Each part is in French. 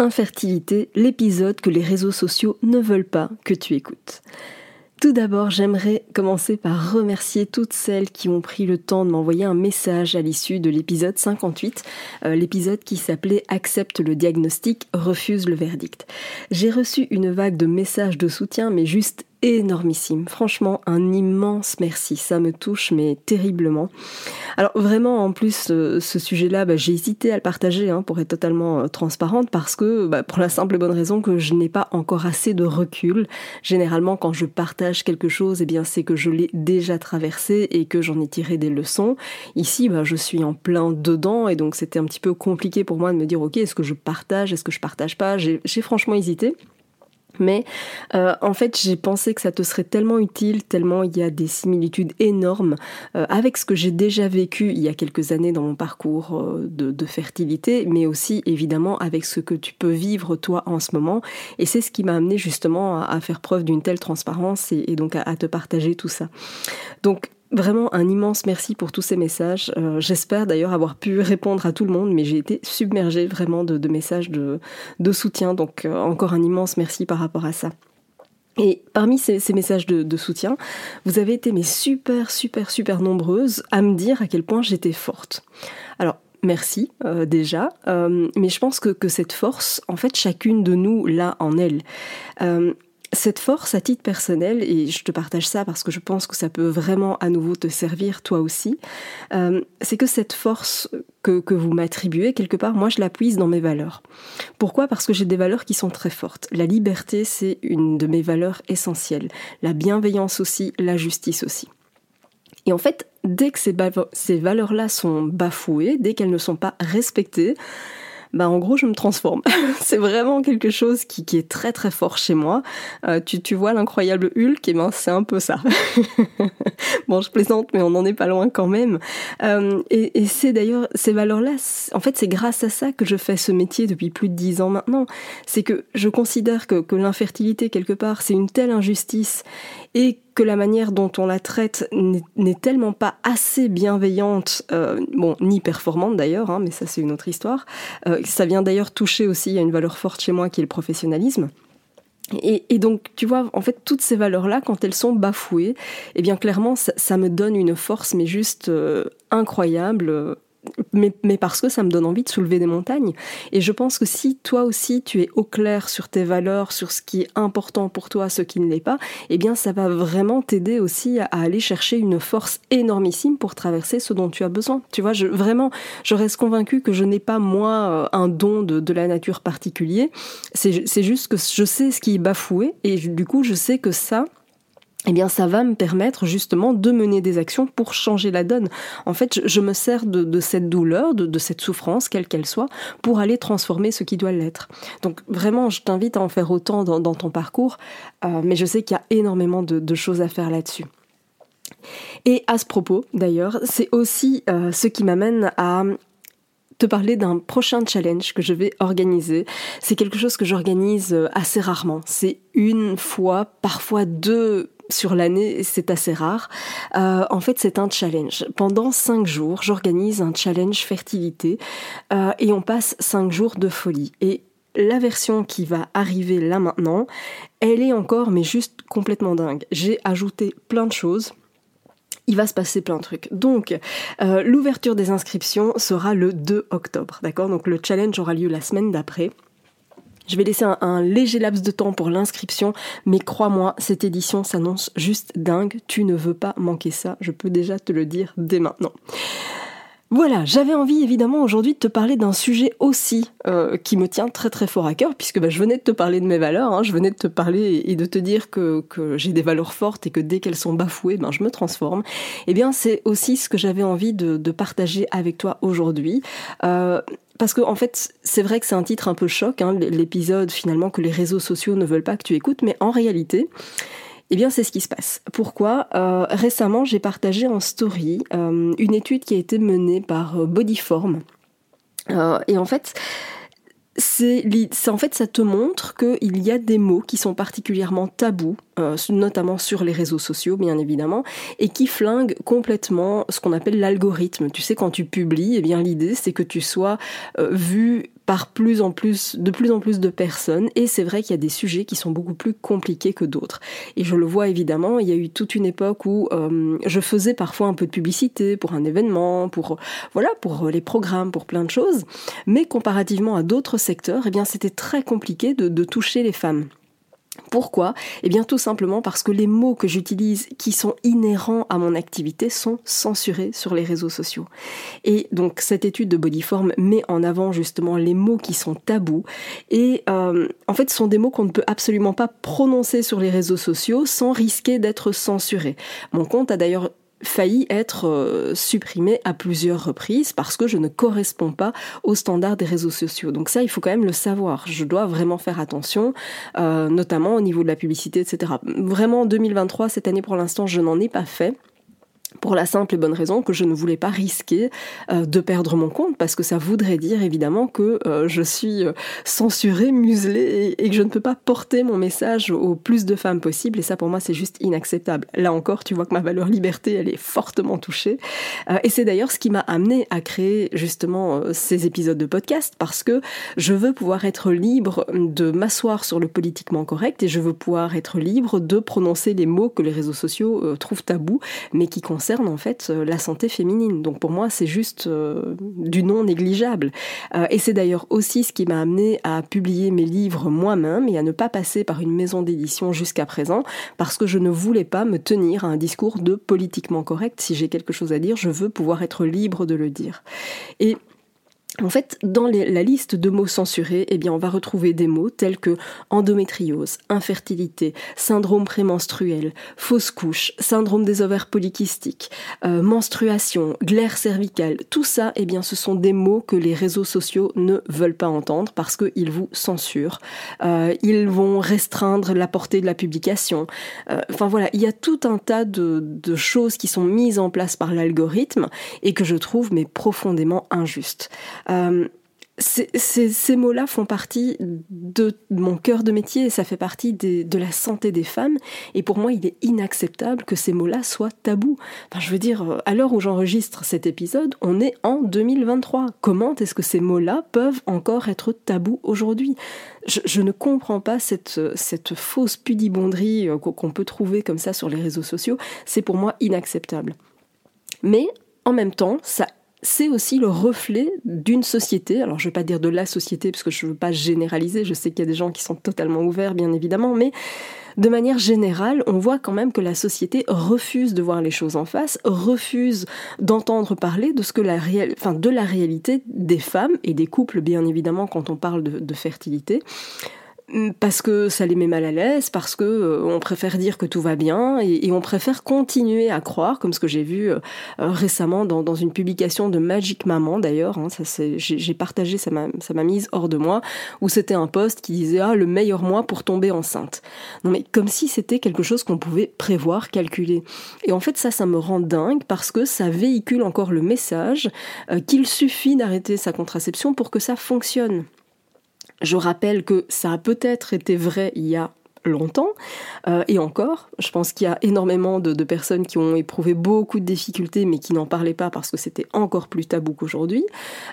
Infertilité, l'épisode que les réseaux sociaux ne veulent pas que tu écoutes. Tout d'abord, j'aimerais commencer par remercier toutes celles qui ont pris le temps de m'envoyer un message à l'issue de l'épisode 58, euh, l'épisode qui s'appelait Accepte le diagnostic, refuse le verdict. J'ai reçu une vague de messages de soutien, mais juste énormissime. Franchement, un immense merci. Ça me touche, mais terriblement. Alors vraiment, en plus, euh, ce sujet-là, bah, j'ai hésité à le partager hein, pour être totalement euh, transparente parce que, bah, pour la simple et bonne raison que je n'ai pas encore assez de recul. Généralement, quand je partage quelque chose, eh bien, c'est que je l'ai déjà traversé et que j'en ai tiré des leçons. Ici, bah, je suis en plein dedans et donc c'était un petit peu compliqué pour moi de me dire, ok, est-ce que je partage, est-ce que je partage pas J'ai franchement hésité. Mais euh, en fait, j'ai pensé que ça te serait tellement utile, tellement il y a des similitudes énormes euh, avec ce que j'ai déjà vécu il y a quelques années dans mon parcours euh, de, fertilité, mais aussi évidemment avec ce que tu peux vivre toi en ce moment. Et c'est ce qui m'a amené justement à, faire preuve d'une telle transparence et, donc à, à, te partager tout ça. Donc Vraiment un immense merci pour tous ces messages. Euh, j'espère d'ailleurs avoir pu répondre à tout le monde, mais j'ai été submergée vraiment de, messages de, soutien. Donc euh, encore un immense merci par rapport à ça. Et parmi ces, messages de, soutien, vous avez été mes super, super, super nombreuses à me dire à quel point j'étais forte. Alors, merci euh, déjà, mais je pense que, cette force, en fait, chacune de nous l'a en elle cette force à titre personnel, et je te partage ça parce que je pense que ça peut vraiment à nouveau te servir toi aussi, euh, c'est que cette force que, que vous m'attribuez, quelque part, moi je la puise dans mes valeurs. Pourquoi? Parce que j'ai des valeurs qui sont très fortes. La liberté, c'est une de mes valeurs essentielles. La bienveillance aussi, la justice aussi. Et en fait, dès que ces, ces valeurs-là sont bafouées, dès qu'elles ne sont pas respectées, bah en gros je me transforme. c'est vraiment quelque chose qui, qui, est très très fort chez moi. Euh, tu, tu vois l'incroyable Hulk, et ben c'est un peu ça. bon je plaisante mais on n'en est pas loin quand même. Euh, et, et c'est d'ailleurs ces valeurs-là, en fait c'est grâce à ça que je fais ce métier depuis plus de dix ans maintenant. C'est que je considère que, que l'infertilité quelque part c'est une telle injustice et que la manière dont on la traite n'est tellement pas assez bienveillante, euh, bon, ni performante d'ailleurs, hein, mais ça c'est une autre histoire. Euh, ça vient d'ailleurs toucher aussi à une valeur forte chez moi qui est le professionnalisme. Et, donc, tu vois, en fait, toutes ces valeurs-là, quand elles sont bafouées, eh bien, clairement, ça, me donne une force, mais juste euh, incroyable, mais, parce que ça me donne envie de soulever des montagnes. Et je pense que si toi aussi tu es au clair sur tes valeurs, sur ce qui est important pour toi, ce qui ne l'est pas, eh bien ça va vraiment t'aider aussi à, aller chercher une force énormissime pour traverser ce dont tu as besoin. Tu vois, je, vraiment, je reste convaincue que je n'ai pas moi euh, un don de, de la nature particulier. C'est juste que je sais ce qui est bafoué et du coup je sais que ça, eh bien ça va me permettre justement de mener des actions pour changer la donne. En fait, je, me sers de, cette douleur, de, cette souffrance, quelle qu'elle soit, pour aller transformer ce qui doit l'être. Donc vraiment, je t'invite à en faire autant dans, ton parcours, euh, mais je sais qu'il y a énormément de, choses à faire là-dessus. Et à ce propos, d'ailleurs, c'est aussi euh, ce qui m'amène à te parler d'un prochain challenge que je vais organiser. C'est quelque chose que j'organise euh, assez rarement. C'est une fois, parfois deux sur l'année, c'est assez rare. Euh, en fait, c'est un challenge. Pendant cinq jours, j'organise un challenge fertilité euh, et on passe cinq jours de folie. Et la version qui va arriver là maintenant, elle est encore mais juste complètement dingue. J'ai ajouté plein de choses il va se passer plein de trucs. Donc, euh, l'ouverture des inscriptions sera le 2 octobre, d'accord? Donc le challenge aura lieu la semaine d'après. Je vais laisser un, léger laps de temps pour l'inscription, mais crois-moi, cette édition s'annonce juste dingue. Tu ne veux pas manquer ça, je peux déjà te le dire dès maintenant. Voilà, j'avais envie évidemment aujourd'hui de te parler d'un sujet aussi euh, qui me tient très très fort à cœur, puisque bah, je venais de te parler de mes valeurs, hein, je venais de te parler et de te dire que, j'ai des valeurs fortes et que dès qu'elles sont bafouées, ben, je me transforme. Eh bien, c'est aussi ce que j'avais envie de, de, partager avec toi aujourd'hui. Euh, parce que en fait, c'est vrai que c'est un titre un peu choc, hein, l'épisode finalement que les réseaux sociaux ne veulent pas que tu écoutes, mais en réalité, eh bien, c'est ce qui se passe. Pourquoi? Euh, Récemment, j'ai partagé en story euh, une étude qui a été menée par euh, Bodyform. et en fait, c'est en fait ça te montre qu'il y a des mots qui sont particulièrement tabous, notamment sur les réseaux sociaux bien évidemment, et qui flinguent complètement ce qu'on appelle l'algorithme. Tu sais quand tu publies, eh bien l'idée c'est que tu sois vu par plus en plus, de plus en plus de personnes. Et c'est vrai qu'il y a des sujets qui sont beaucoup plus compliqués que d'autres. Et je le vois évidemment, il y a eu toute une époque où euh, je faisais parfois un peu de publicité pour un événement, pour voilà, pour les programmes, pour plein de choses. Mais comparativement à d'autres secteurs, eh bien c'était très compliqué de toucher les femmes. Pourquoi? Eh bien tout simplement parce que les mots que j'utilise qui sont inhérents à mon activité sont censurés sur les réseaux sociaux. Et donc cette étude de Bodyform met en avant justement les mots qui sont tabous et euh, en fait ce sont des mots qu'on ne peut absolument pas prononcer sur les réseaux sociaux sans risquer d'être censurés. Mon compte a d'ailleurs failli être euh, supprimé à plusieurs reprises parce que je ne corresponds pas aux standards des réseaux sociaux. Donc ça, il faut quand même le savoir. Je dois vraiment faire attention, euh, notamment au niveau de la publicité, etc. Vraiment, 2023, cette année pour l'instant, je n'en ai pas fait pour la simple et bonne raison que je ne voulais pas risquer euh, de perdre mon compte parce que ça voudrait dire évidemment que euh, je suis euh, censurée, muselée et, que je ne peux pas porter mon message au plus de femmes possible et ça pour moi c'est juste inacceptable. Là encore, tu vois que ma valeur liberté, elle est fortement touchée et c'est d'ailleurs ce qui m'a amené à créer justement ces épisodes de podcast parce que je veux pouvoir être libre de m'asseoir sur le politiquement correct et je veux pouvoir être libre de prononcer les mots que les réseaux sociaux trouvent tabous mais qui concerne en fait euh, la santé féminine. Donc pour moi, c'est juste euh, du non négligeable. Euh, et c'est d'ailleurs aussi ce qui m'a amené à publier mes livres moi-même et à ne pas passer par une maison d'édition jusqu'à présent, parce que je ne voulais pas me tenir à un discours de politiquement correct. Si j'ai quelque chose à dire, je veux pouvoir être libre de le dire. Et en fait, dans la liste de mots censurés, eh bien, on va retrouver des mots tels que endométriose, infertilité, syndrome prémenstruel, fausse couche, syndrome des ovaires polykystiques, euh, menstruation, glaire cervicale. Tout ça, eh bien, ce sont des mots que les réseaux sociaux ne veulent pas entendre parce qu'ils vous censurent. Euh, ils vont restreindre la portée de la publication. Euh, enfin voilà, il y a tout un tas de, de choses qui sont mises en place par l'algorithme et que je trouve mais profondément injustes. Euh, ces, mots-là font partie de mon cœur de métier ça fait partie de la santé des femmes. Et pour moi, il est inacceptable que ces mots-là soient tabous. Enfin, je veux dire, à l'heure où j'enregistre cet épisode, on est en 2023. Comment est-ce que ces mots-là peuvent encore être tabous aujourd'hui? Je, ne comprends pas cette, cette fausse pudibonderie euh, qu'on peut trouver comme ça sur les réseaux sociaux. C'est pour moi inacceptable. Mais en même temps, ça c'est aussi le reflet d'une société. Alors, je ne vais pas dire de la société, parce que je ne veux pas généraliser. Je sais qu'il y a des gens qui sont totalement ouverts, bien évidemment, mais de manière générale, on voit quand même que la société refuse de voir les choses en face, refuse d'entendre parler de ce que la de la réalité des femmes et des couples, bien évidemment, quand on parle de fertilité. Mm, parce que ça les met mal à l'aise, parce que euh, on préfère dire que tout va bien et, on préfère continuer à croire, comme ce que j'ai vu euh, euh, récemment dans, une publication de Magic Maman d'ailleurs. Hein, ça j'ai partagé, ça m'a ça m'a mise hors de moi, où c'était un post qui disait ah le meilleur mois pour tomber enceinte. Non mais comme si c'était quelque chose qu'on pouvait prévoir, calculer. Et en fait ça ça me rend dingue parce que ça véhicule encore le message qu'il suffit d'arrêter sa contraception pour que ça fonctionne. Je rappelle que ça a peut-être été vrai il y a longtemps. Euh, et encore, je pense qu'il y a énormément de, personnes qui ont éprouvé beaucoup de difficultés, mais qui n'en parlaient pas parce que c'était encore plus tabou qu'aujourd'hui.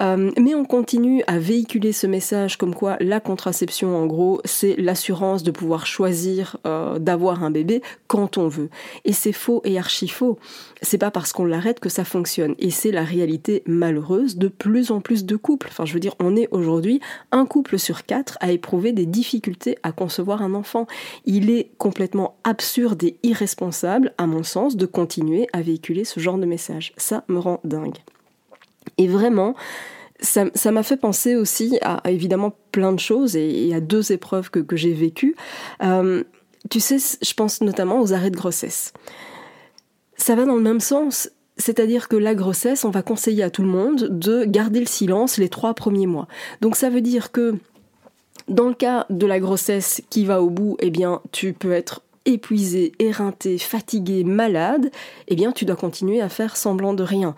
Euh, mais on continue à véhiculer ce message comme quoi la contraception, en gros, c'est l'assurance de pouvoir choisir euh, d'avoir un bébé quand on veut. Et c'est faux et archi faux. C'est pas parce qu'on l'arrête que ça fonctionne. Et c'est la réalité malheureuse de plus en plus de couples. Enfin, je veux dire, on est aujourd'hui un couple sur quatre à éprouver des difficultés à concevoir un enfant. Il est complètement absurde et irresponsable, à mon sens, de continuer à véhiculer ce genre de message. Ça me rend dingue. Et vraiment, ça m'a fait penser aussi à, évidemment plein de choses et, à deux épreuves que, j'ai vécues. Euh, tu sais, je pense notamment aux arrêts de grossesse. Ça va dans le même sens. C'est-à-dire que la grossesse, on va conseiller à tout le monde de garder le silence les trois premiers mois. Donc ça veut dire que dans le cas de la grossesse qui va au bout, eh bien, tu peux être épuisé, éreinté, fatigué, malade, eh bien tu dois continuer à faire semblant de rien.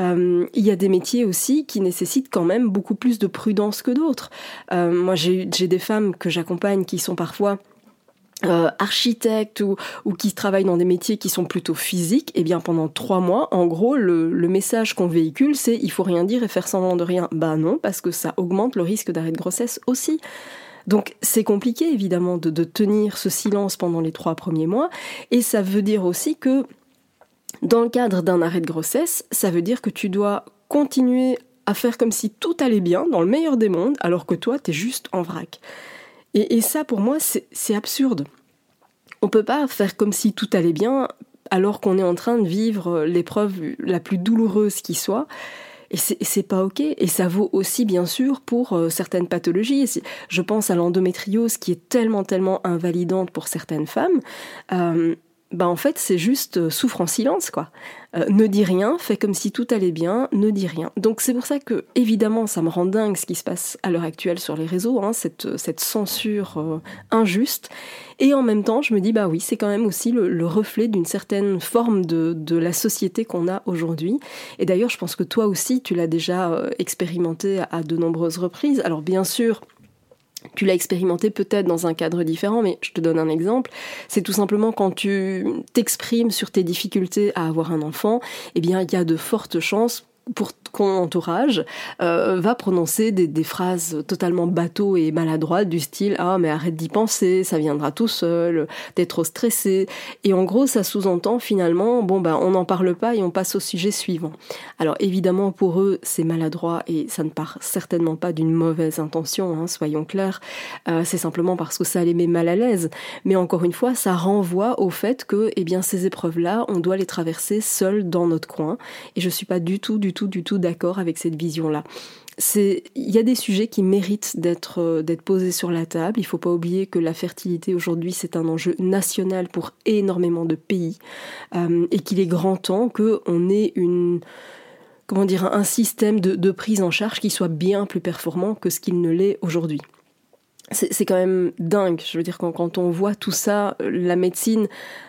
Euh, il y a des métiers aussi qui nécessitent quand même beaucoup plus de prudence que d'autres. Euh, moi j'ai des femmes que j'accompagne qui sont parfois euh, ou, ou, qui travaillent dans des métiers qui sont plutôt physiques, eh bien pendant trois mois, en gros, le, le message qu'on véhicule, c'est il faut rien dire et faire semblant de rien. Bah non, parce que ça augmente le risque d'arrêt de grossesse aussi. Donc c'est compliqué évidemment de, de, tenir ce silence pendant les trois premiers mois, et ça veut dire aussi que dans le cadre d'un arrêt de grossesse, ça veut dire que tu dois continuer à faire comme si tout allait bien, dans le meilleur des mondes, alors que toi, t'es juste en vrac. Et, ça, pour moi, c'est absurde. On peut pas faire comme si tout allait bien alors qu'on est en train de vivre l'épreuve la plus douloureuse qui soit. Et c'est pas ok. Et ça vaut aussi, bien sûr, pour euh, certaines pathologies. Je pense à l'endométriose qui est tellement, tellement invalidante pour certaines femmes. Euh, bah en fait c'est juste euh, souffre en silence quoi. Euh, ne dis rien, fais comme si tout allait bien, ne dis rien. Donc c'est pour ça que évidemment ça me rend dingue ce qui se passe à l'heure actuelle sur les réseaux, hein, cette, euh, cette censure injuste. Et en même temps je me dis bah oui c'est quand même aussi le, reflet d'une certaine forme de, de la société qu'on a aujourd'hui. Et d'ailleurs je pense que toi aussi tu l'as déjà expérimenté à de nombreuses reprises. Alors bien sûr tu l'as expérimenté peut-être dans un cadre différent, mais je te donne un exemple. C'est tout simplement quand tu t'exprimes sur tes difficultés à avoir un enfant, eh bien, il y a de fortes chances pour ton entourage euh, va prononcer des, phrases totalement bateaux et maladroites du style ah mais arrête d'y penser ça viendra tout seul t'es trop stressé. Et en gros ça sous-entend finalement bon ben on n'en parle pas et on passe au sujet suivant. Alors évidemment pour eux c'est maladroit et ça ne part certainement pas d'une mauvaise intention hein, soyons clairs. Euh, c'est simplement parce que ça les met mal à l'aise. Mais encore une fois ça renvoie au fait que eh bien ces épreuves là on doit les traverser seul dans notre coin. Et je suis pas du tout du tout, du tout d'accord avec cette vision-là. Il y a des sujets qui méritent d'être euh, d'être posés sur la table. Il faut pas oublier que la fertilité aujourd'hui c'est un enjeu national pour énormément de pays euh, et qu'il est grand temps qu'on ait une comment dire un système de, de prise en charge qui soit bien plus performant que ce qu'il ne l'est aujourd'hui c'est quand même dingue. Je veux dire, quand, quand on voit tout ça, la médecine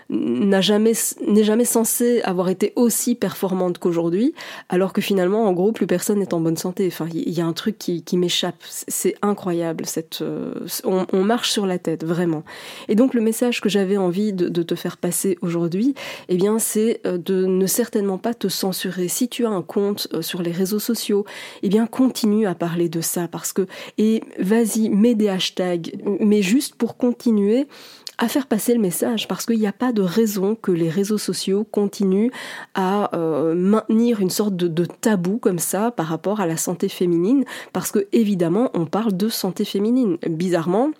n'a jamais n'est jamais censée avoir été aussi performante qu'aujourd'hui, alors que finalement, en gros, plus personne n'est en bonne santé. Enfin, il y, a un truc qui, qui m'échappe. C'est incroyable. Cette, euh, on, marche sur la tête, vraiment. Et donc, le message que j'avais envie de, de, te faire passer aujourd'hui, eh bien, c'est euh, de ne certainement pas te censurer. Si tu as un compte euh, sur les réseaux sociaux, eh bien, continue à parler de ça parce que et vas-y, mets des hashtags, mais juste pour continuer à faire passer le message parce qu'il n'y a pas de raison que les réseaux sociaux continuent à euh, maintenir une sorte de, de, tabou comme ça par rapport à la santé féminine parce que évidemment on parle de santé féminine. Bizarrement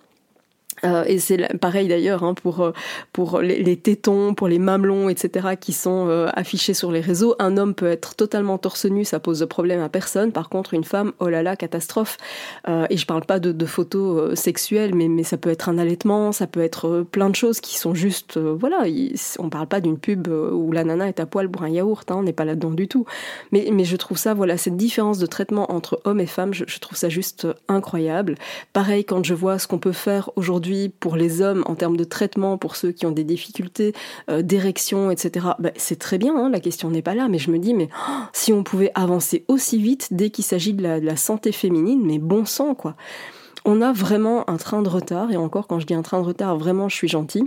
euh, et c'est pareil d'ailleurs hein, pour euh, pour les, tétons, pour les mamelons, etc. qui sont euh, affichés sur les réseaux. Un homme peut être totalement torse nu, ça pose de problème à personne. Par contre, une femme, oh là là, catastrophe. et je parle pas de, photos sexuelles, mais mais ça peut être un allaitement, ça peut être plein de choses qui sont juste, voilà. on parle pas d'une pub où la nana est à poil pour un yaourt, hein, on n'est pas là-dedans du tout. Mais mais je trouve ça, voilà, cette différence de traitement entre hommes et femmes, je trouve ça juste incroyable. Pareil quand je vois ce qu'on peut faire aujourd'hui pour les hommes en termes de traitement, pour ceux qui ont des difficultés euh, d'érection, etc., bah, c'est très bien, hein, la question n'est pas là, mais je me dis, mais oh, si on pouvait avancer aussi vite dès qu'il s'agit de la, santé féminine, mais bon sang, quoi. on a vraiment un train de retard, et encore quand je dis un train de retard, vraiment je suis gentille.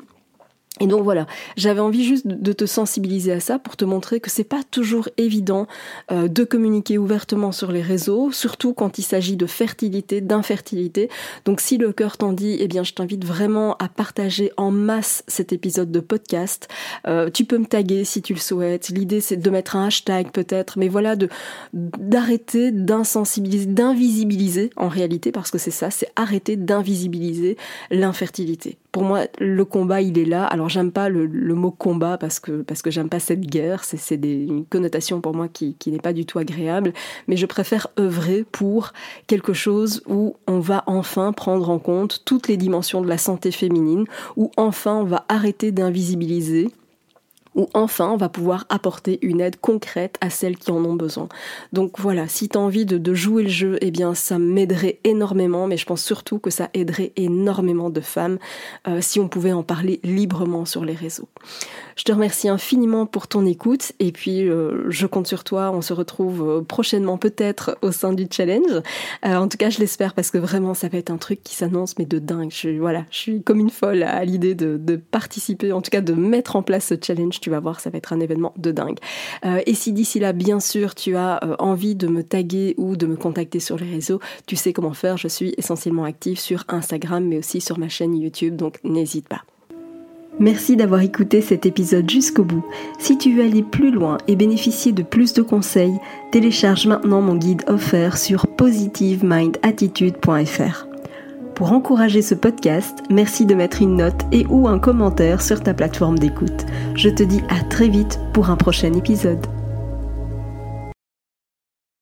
Et donc voilà, j'avais envie juste de te sensibiliser à ça pour te montrer que c'est pas toujours évident euh, de communiquer ouvertement sur les réseaux, surtout quand il s'agit de fertilité, d'infertilité. Donc si le cœur t'en dit, eh bien je t'invite vraiment à partager en masse cet épisode de podcast. Euh, tu peux me taguer si tu le souhaites. L'idée c'est de mettre un hashtag peut-être, mais voilà de d'arrêter d'insensibiliser, d'invisibiliser en réalité parce que c'est ça, c'est arrêter d'invisibiliser l'infertilité. Pour moi, le combat il est là. Alors j'aime pas le, mot combat parce que parce que j'aime pas cette guerre, c'est une connotation pour moi qui, qui n'est pas du tout agréable, mais je préfère œuvrer pour quelque chose où on va enfin prendre en compte toutes les dimensions de la santé féminine, où enfin on va arrêter d'invisibiliser où enfin on va pouvoir apporter une aide concrète à celles qui en ont besoin. Donc voilà, si tu as envie de, jouer le jeu, eh bien ça m'aiderait énormément, mais je pense surtout que ça aiderait énormément de femmes euh, si on pouvait en parler librement sur les réseaux. Je te remercie infiniment pour ton écoute et puis euh, je compte sur toi. On se retrouve euh, prochainement peut-être au sein du challenge. en tout cas, je l'espère parce que vraiment ça va être un truc qui s'annonce mais de dingue. Je, voilà, je suis comme une folle à l'idée de, de participer, en tout cas de mettre en place ce challenge tu vas voir, ça va être un événement de dingue. Euh, et si d'ici là, bien sûr, tu as euh, envie de me taguer ou de me contacter sur les réseaux, tu sais comment faire. Je suis essentiellement active sur Instagram, mais aussi sur ma chaîne YouTube, donc n'hésite pas. Merci d'avoir écouté cet épisode jusqu'au bout. Si tu veux aller plus loin et bénéficier de plus de conseils, télécharge maintenant mon guide offert sur positivemindattitude.fr. Pour encourager ce podcast, merci de mettre une note et ou un commentaire sur ta plateforme d'écoute. Je te dis à très vite pour un prochain épisode.